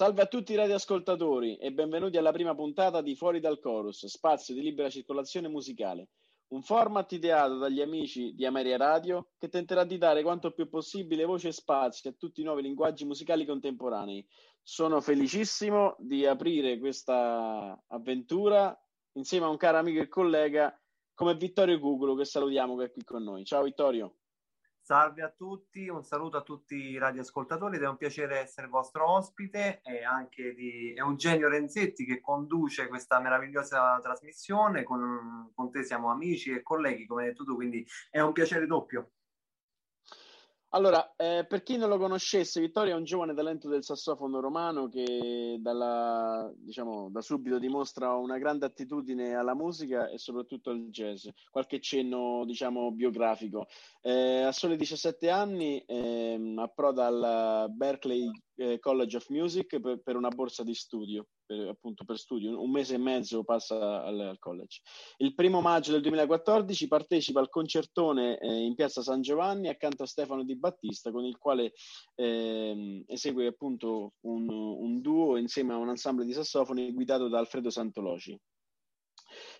Salve a tutti i radioascoltatori e benvenuti alla prima puntata di Fuori dal Chorus, spazio di libera circolazione musicale, un format ideato dagli amici di Ameria Radio che tenterà di dare quanto più possibile voce e spazio a tutti i nuovi linguaggi musicali contemporanei. Sono felicissimo di aprire questa avventura insieme a un caro amico e collega come Vittorio Cuculo che salutiamo che è qui con noi. Ciao Vittorio. Salve a tutti, un saluto a tutti i radioascoltatori ed è un piacere essere vostro ospite e anche di Eugenio Renzetti che conduce questa meravigliosa trasmissione. Con, con te siamo amici e colleghi, come hai detto tu, quindi è un piacere doppio. Allora, eh, per chi non lo conoscesse, Vittorio è un giovane talento del sassofono romano che dalla, diciamo, da subito dimostra una grande attitudine alla musica e soprattutto al jazz. Qualche cenno, diciamo, biografico. Eh, a soli 17 anni eh, approda al Berkeley eh, College of Music per, per, una borsa di studio, per, appunto per studio, un mese e mezzo passa al, al, college. Il primo maggio del 2014 partecipa al concertone eh, in piazza San Giovanni accanto a Stefano Di Battista con il quale eh, esegue appunto un, un duo insieme a un ensemble di sassofoni guidato da Alfredo Santoloci.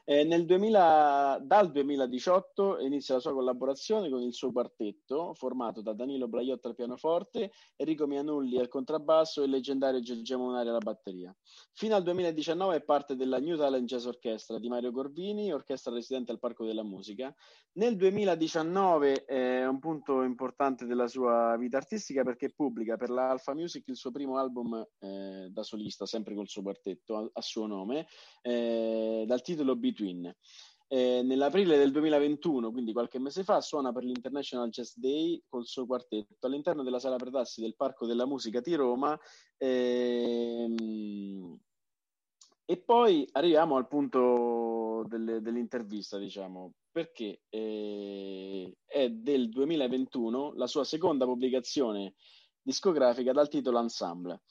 Eh, 2000, dal 2018 inizia la sua collaborazione con il suo quartetto, formato da Danilo Blaiotta al pianoforte, Enrico Mianulli al contrabbasso e il leggendario Giorgio Monari alla batteria. Fino al 2019 è parte della New Talent Jazz Orchestra di Mario Corvini, orchestra residente al Parco della Musica. Nel 2019 è un punto importante della sua vita artistica perché pubblica per la Alpha Music il suo primo album eh, da solista, sempre col suo quartetto, a, a suo nome, eh, dal titolo B Between. Eh, nell'aprile del 2021, quindi qualche mese fa, suona per l'International Jazz Day col suo quartetto all'interno della sala Predassi del Parco della Musica di Roma. Ehm, e poi arriviamo al punto delle, dell'intervista, diciamo, perché eh, è del 2021 la sua seconda pubblicazione discografica dal titolo Ensemble.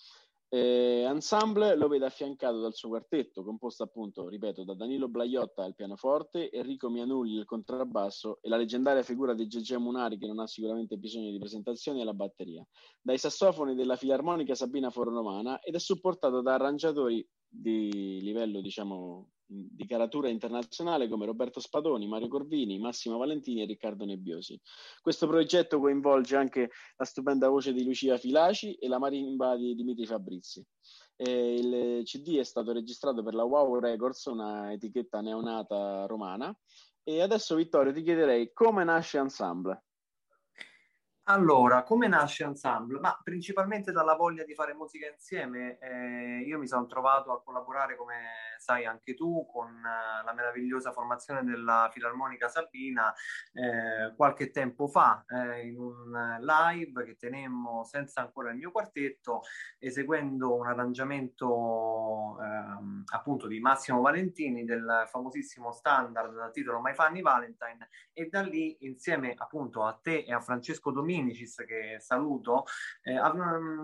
Eh, ensemble lo vede affiancato dal suo quartetto, composto appunto, ripeto, da Danilo Blaiotta al pianoforte, Enrico Mianulli al contrabbasso e la leggendaria figura di Gegè Munari, che non ha sicuramente bisogno di presentazioni, alla batteria. Dai sassofoni della filarmonica Sabina Fornomana ed è supportato da arrangiatori di livello, diciamo, di caratura internazionale come Roberto Spadoni, Mario Corvini, Massimo Valentini e Riccardo Nebbiosi. Questo progetto coinvolge anche la stupenda voce di Lucia Filaci e la marimba di Dimitri Fabrizi. E il CD è stato registrato per la Wow Records, una etichetta neonata romana. E adesso Vittorio ti chiederei come nasce Ensemble. Allora, come nasce Ensemble? Ma principalmente dalla voglia di fare musica insieme. Eh, io mi sono trovato a collaborare, come sai anche tu, con uh, la meravigliosa formazione della Filarmonica Sabina eh, qualche tempo fa, eh, in un live che tenemmo senza ancora il mio quartetto, eseguendo un arrangiamento ehm, appunto di Massimo Valentini del famosissimo standard dal titolo My Funny Valentine e da lì insieme appunto a te e a Francesco Domini Minicis, che saluto, eh,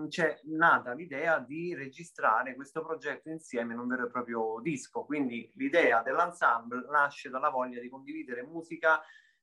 c'è nata l'idea di registrare questo progetto insieme in un vero e proprio disco. Quindi l'idea dell'ensemble nasce dalla voglia di condividere musica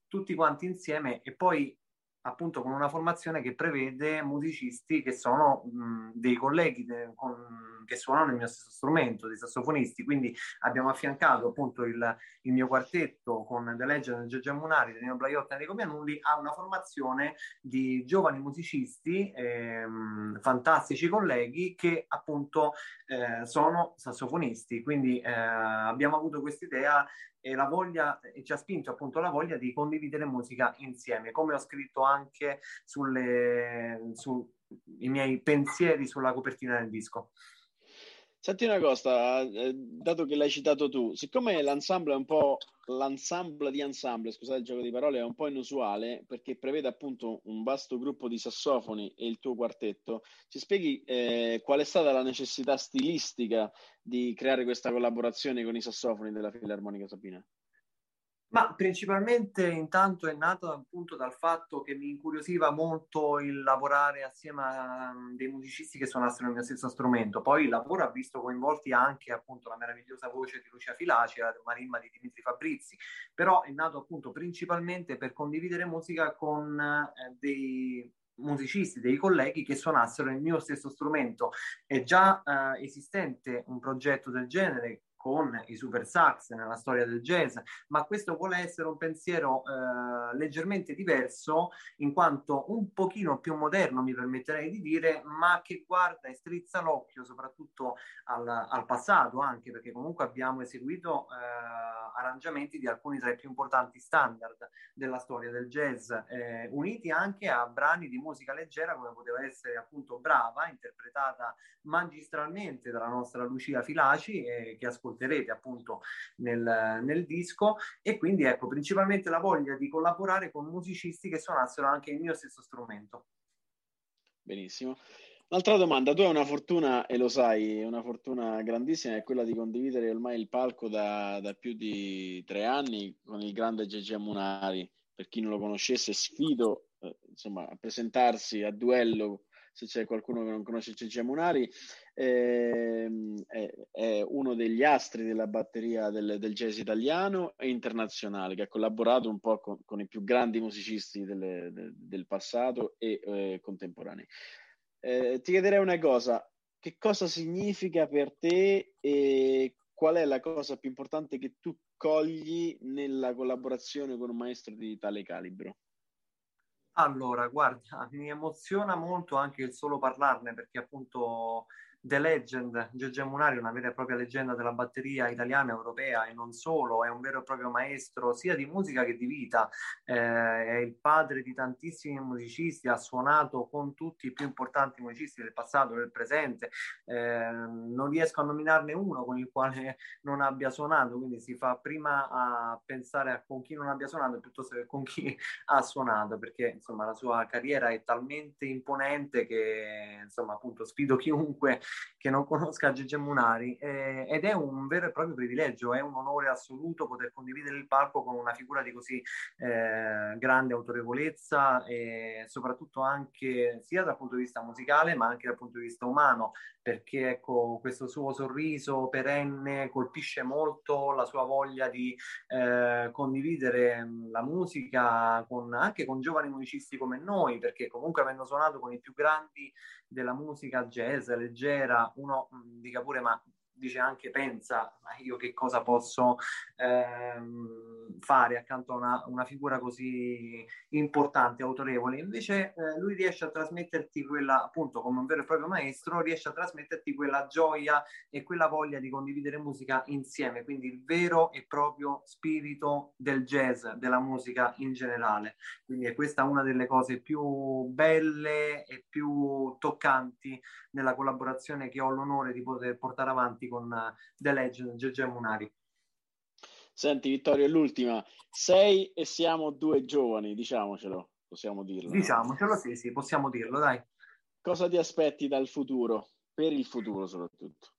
tutti quanti insieme e poi appunto con una formazione che prevede musicisti che sono mh, dei colleghi de, con, che suonano il mio stesso strumento, dei sassofonisti, quindi abbiamo affiancato appunto il, il mio quartetto con The Legend, Giorgio Munari, Danilo Blaiotta e Enrico Mianulli a una formazione di giovani musicisti, ehm, fantastici colleghi che appunto eh, sono sassofonisti, quindi eh, abbiamo avuto questa idea e la voglia, e ci ha spinto appunto la voglia di condividere musica insieme, come ho scritto anche sui miei pensieri sulla copertina del disco. Senti una cosa, eh, dato che l'hai citato tu, siccome l'ensemble è un po' l'ensemble di ensemble, scusate il gioco di parole, è un po' inusuale perché prevede appunto un vasto gruppo di sassofoni e il tuo quartetto, ci spieghi eh, qual è stata la necessità stilistica di creare questa collaborazione con i sassofoni della Filarmonica Sabina? Ma principalmente intanto è nato appunto dal fatto che mi incuriosiva molto il lavorare assieme a um, dei musicisti che suonassero il mio stesso strumento. Poi il lavoro ha visto coinvolti anche appunto la meravigliosa voce di Lucia Filaci, la marimba di Dimitri Fabrizi, però è nato appunto principalmente per condividere musica con eh, dei musicisti, dei colleghi che suonassero il mio stesso strumento. È già eh, esistente un progetto del genere con i super sax nella storia del jazz, ma questo vuole essere un pensiero eh, leggermente diverso in quanto un pochino più moderno, mi permetterei di dire, ma che guarda e strizza l'occhio soprattutto al, al passato, anche perché comunque abbiamo eseguito eh, arrangiamenti di alcuni tra i più importanti standard della storia del jazz, eh, uniti anche a brani di musica leggera come poteva essere appunto Brava, interpretata magistralmente dalla nostra Lucia Filaci, eh, che ascoltiamo ascolterete appunto nel, nel disco e quindi ecco principalmente la voglia di collaborare con musicisti che suonassero anche il mio stesso strumento. Benissimo. Un'altra domanda, tu hai una fortuna, e lo sai, una fortuna grandissima, è quella di condividere ormai il palco da, da più di tre anni con il grande Gigi Munari. Per chi non lo conoscesse, sfido eh, insomma, a presentarsi a duello se c'è qualcuno che non conosce Gigi Munari ehm, è, è, uno degli astri della batteria del, del, jazz italiano e internazionale, che ha collaborato un po' con, con i più grandi musicisti delle, de, del passato e eh, contemporanei. Eh, ti chiederei una cosa, che cosa significa per te e qual è la cosa più importante che tu cogli nella collaborazione con un maestro di tale calibro? Allora, guarda, mi emoziona molto anche il solo parlarne perché appunto The Legend, Giorgio Munari, una vera e propria leggenda della batteria italiana, europea e non solo, è un vero e proprio maestro sia di musica che di vita, eh, è il padre di tantissimi musicisti, ha suonato con tutti i più importanti musicisti del passato e del presente, eh, non riesco a nominarne uno con il quale non abbia suonato, quindi si fa prima a pensare a con chi non abbia suonato piuttosto che con chi ha suonato, perché insomma la sua carriera è talmente imponente che insomma appunto sfido chiunque che non conosca Gigi Munari eh, ed è un vero e proprio privilegio, è un onore assoluto poter condividere il palco con una figura di così eh, grande autorevolezza e soprattutto anche sia dal punto di vista musicale ma anche dal punto di vista umano perché ecco questo suo sorriso perenne colpisce molto la sua voglia di eh, condividere la musica con, anche con giovani musicisti come noi perché comunque avendo suonato con i più grandi della musica jazz leggera, uno dica pure ma dice anche pensa, ma io che cosa posso ehm, fare accanto a una, una, figura così importante, autorevole. Invece eh, lui riesce a trasmetterti quella, appunto come un vero e proprio maestro, riesce a trasmetterti quella gioia e quella voglia di condividere musica insieme, quindi il vero e proprio spirito del jazz, della musica in generale. Quindi è questa una delle cose più belle e più toccanti nella collaborazione che ho l'onore di poter portare avanti con uh, The Legend, Giorgio Munari. Senti Vittorio, è l'ultima. Sei e siamo due giovani, diciamocelo, possiamo dirlo. Diciamocelo, sì, sì, possiamo dirlo, dai. Cosa ti aspetti dal futuro? Per il futuro soprattutto.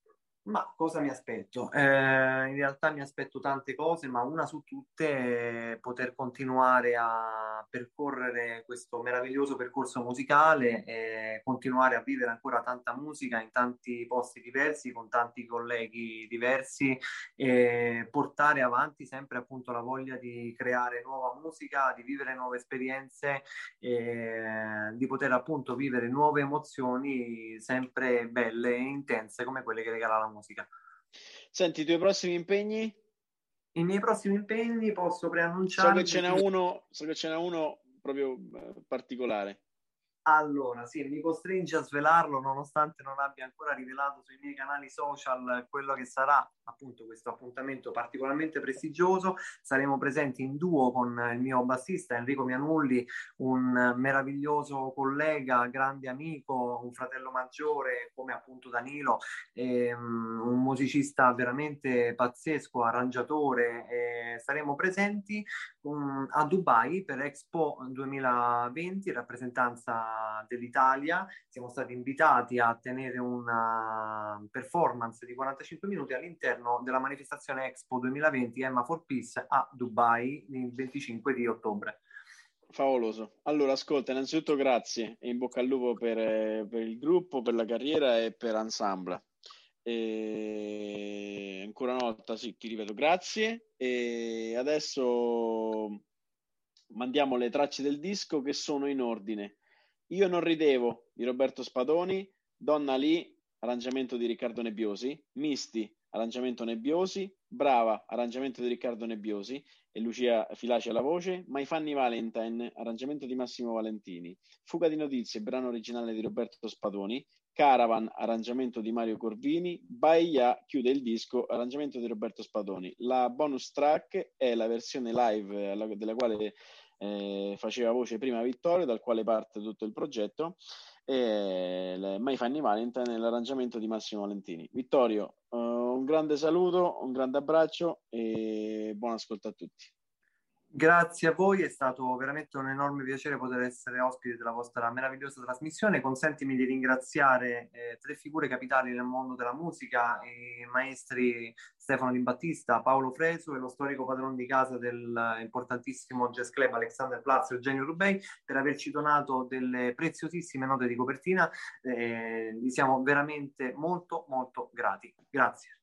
Ma cosa mi aspetto? Eh, in realtà mi aspetto tante cose, ma una su tutte è poter continuare a percorrere questo meraviglioso percorso musicale e continuare a vivere ancora tanta musica in tanti posti diversi, con tanti colleghi diversi e portare avanti sempre appunto la voglia di creare nuova musica, di vivere nuove esperienze di poter appunto vivere nuove emozioni sempre belle e intense come quelle che regala la musica. Senti, i tuoi prossimi impegni? I miei prossimi impegni posso preannunciare. So che ce n'è uno, so che ce n'è uno proprio eh, particolare. Allora, sì, mi costringe a svelarlo nonostante non abbia ancora rivelato sui miei canali social quello che sarà appunto questo appuntamento particolarmente prestigioso. Saremo presenti in duo con il mio bassista Enrico Mianulli, un meraviglioso collega, grande amico, un fratello maggiore come appunto Danilo, ehm, un musicista veramente pazzesco, arrangiatore. E saremo presenti um, a Dubai per Expo 2020, rappresentanza dell'Italia. Siamo stati invitati a tenere una performance di 45 minuti all'interno della manifestazione Expo 2020 Emma for Peace a Dubai il 25 di ottobre. Favoloso. Allora, ascolta, innanzitutto grazie e in bocca al lupo per, per il gruppo, per la carriera e per Ensemble. E ancora una volta, sì, ti ripeto, grazie. E adesso mandiamo le tracce del disco che sono in ordine. Io non ridevo di Roberto Spadoni, Donna Lì, arrangiamento di Riccardo Nebbiosi, Misti, arrangiamento Nebbiosi, Brava, arrangiamento di Riccardo Nebbiosi e Lucia Filaci alla voce, My Fanny Valentine, arrangiamento di Massimo Valentini, Fuga di notizie, brano originale di Roberto Spadoni, Caravan, arrangiamento di Mario Corvini, Baia chiude il disco, arrangiamento di Roberto Spadoni. La bonus track è la versione live della quale eh, faceva voce prima Vittorio, dal quale parte tutto il progetto, e My Fanny Valentine nell'arrangiamento di Massimo Valentini. Vittorio, uh, un grande saluto, un grande abbraccio e buon ascolto a tutti. Grazie a voi, è stato veramente un enorme piacere poter essere ospite della vostra meravigliosa trasmissione. Consentimi di ringraziare eh, tre figure capitali nel mondo della musica, i maestri Stefano Di Battista, Paolo Fresu e lo storico padrone di casa dell'importantissimo jazz club Alexander Platz e Eugenio Rubei per averci donato delle preziosissime note di copertina. Eh, gli siamo veramente molto molto grati. Grazie.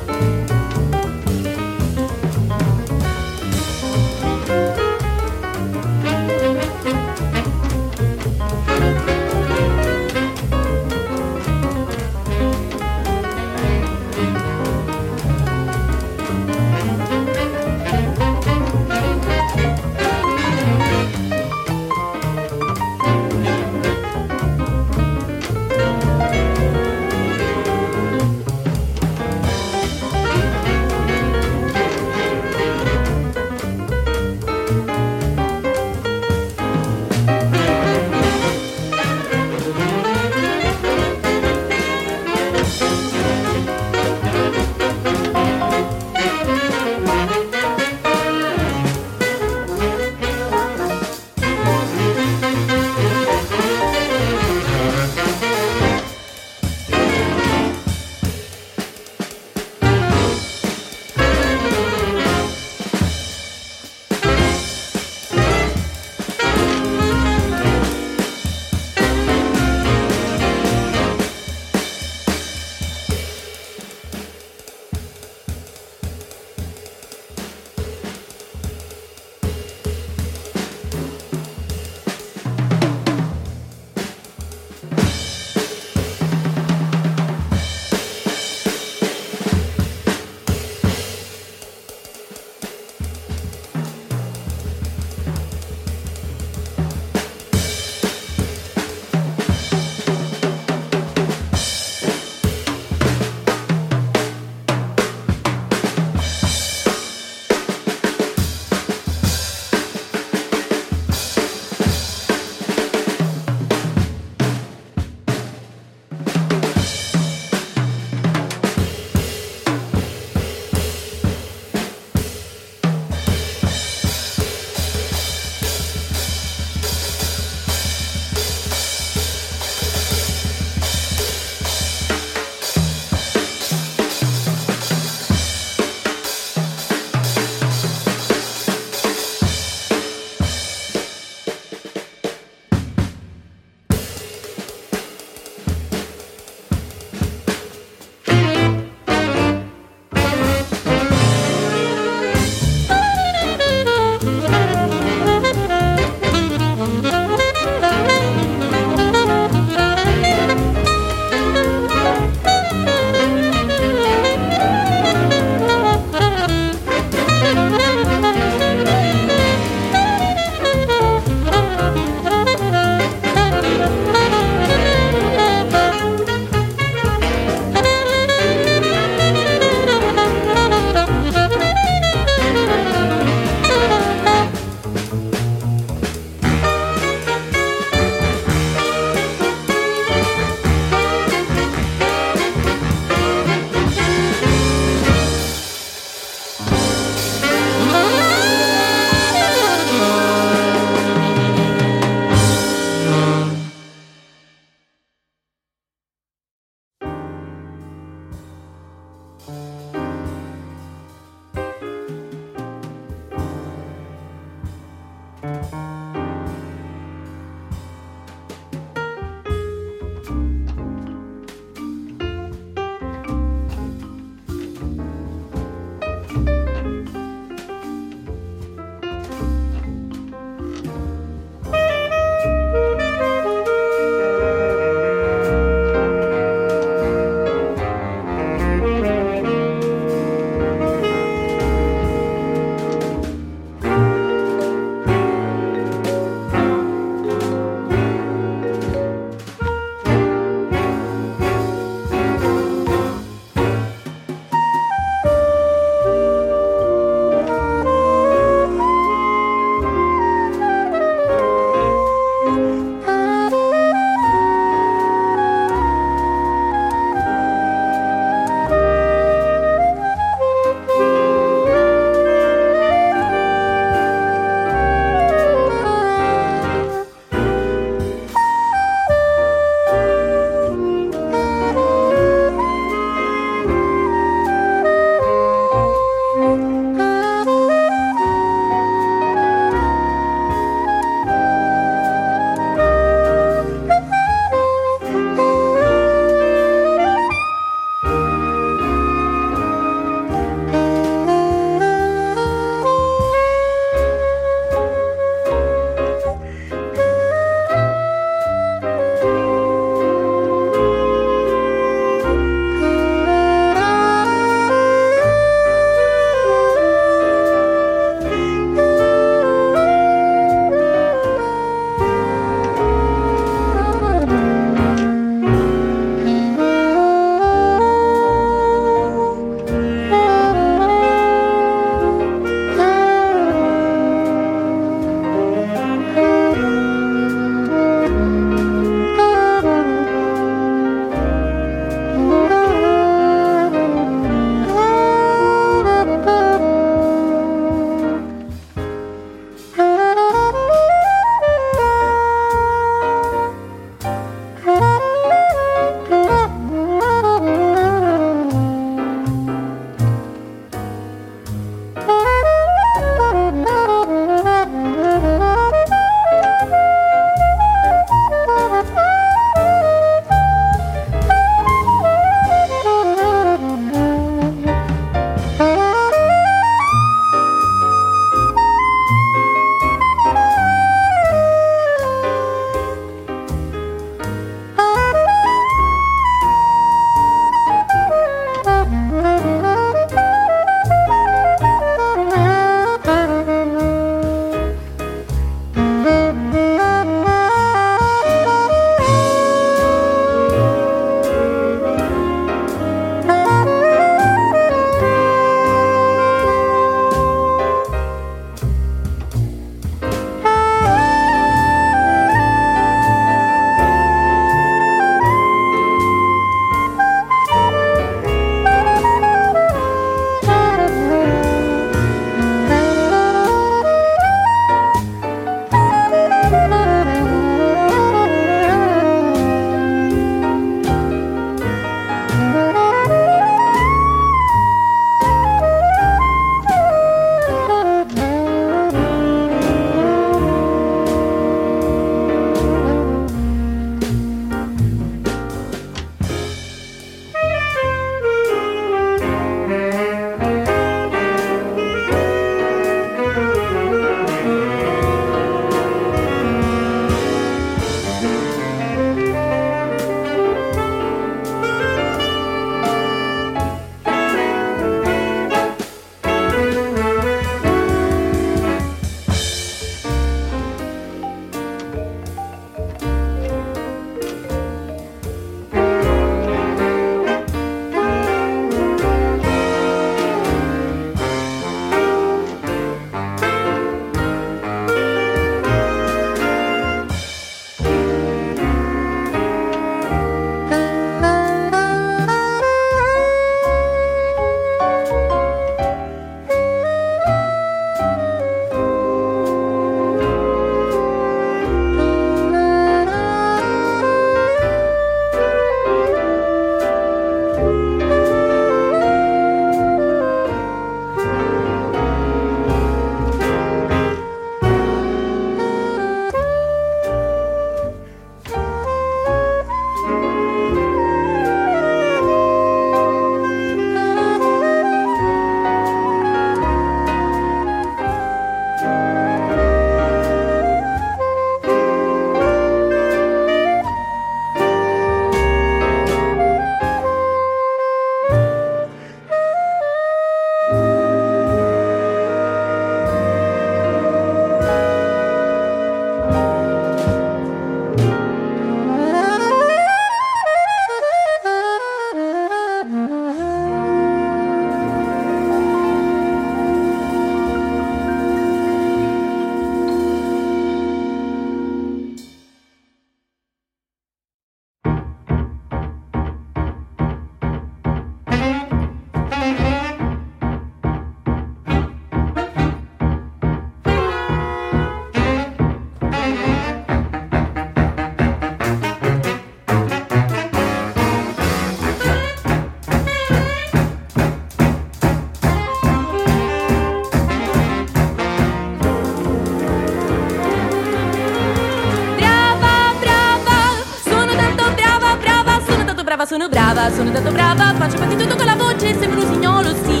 Brava, sono tanto brava, faccio quasi tutto con la voce, sembro un signolo, sì.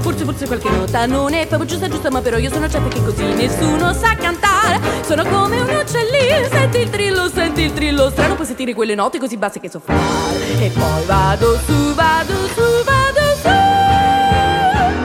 Forse, forse qualche nota non è proprio giusta, giusta, ma però io sono certa che così nessuno sa cantare. Sono come un uccellino, senti il trillo, senti il trillo, strano puoi sentire quelle note così basse che so fare. E poi vado su, vado su, vado su.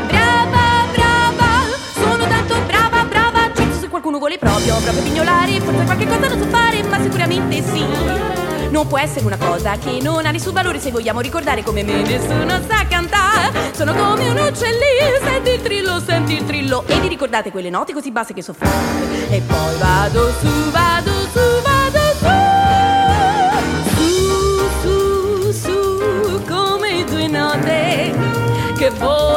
Brava, brava, sono tanto brava, brava. Certo se qualcuno vuole proprio, proprio pignolare, forse qualche cosa non so fare, ma sicuramente sì. Non può essere una cosa che non ha nessun valore se vogliamo ricordare come me nessuno sa cantare. Sono come un uccellino, senti il trillo, senti il trillo. E vi ricordate quelle note così basse che so fare. E poi vado su, vado su, vado su. Su, su, su, come due note che volano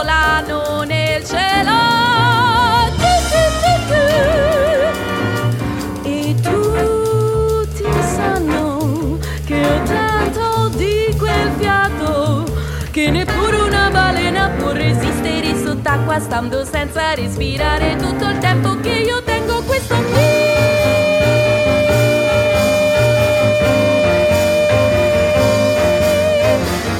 sott'acqua stando senza respirare tutto il tempo che io tengo questo qui.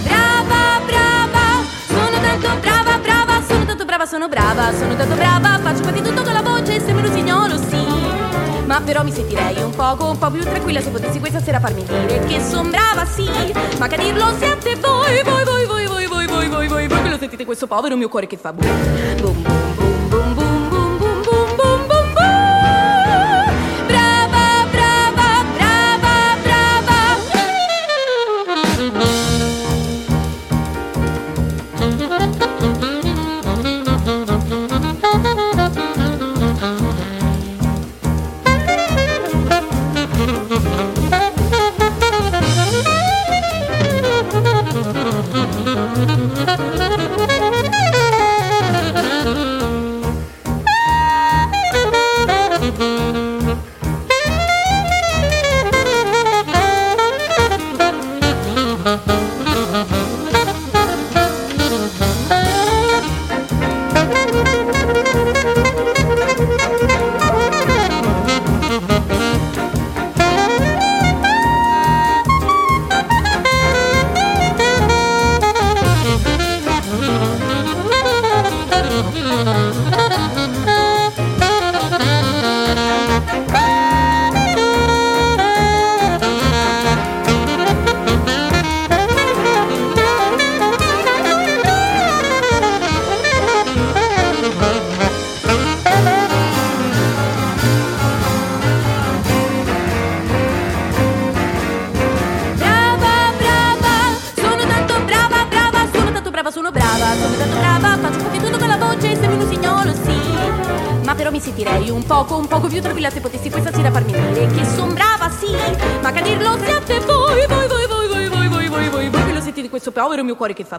Brava, brava, sono tanto brava, brava, sono tanto brava, sono brava, sono tanto brava, faccio quasi tutto con la voce, sembro un signolo, sì. Ma però mi sentirei un poco, un po' più tranquilla se potessi questa sera farmi dire che son brava, sì. Ma che dirlo siete voi, voi, voi, voi, sentite questo povero mio cuore che fa boom, boom, boom, amore, o meu cuore que fa.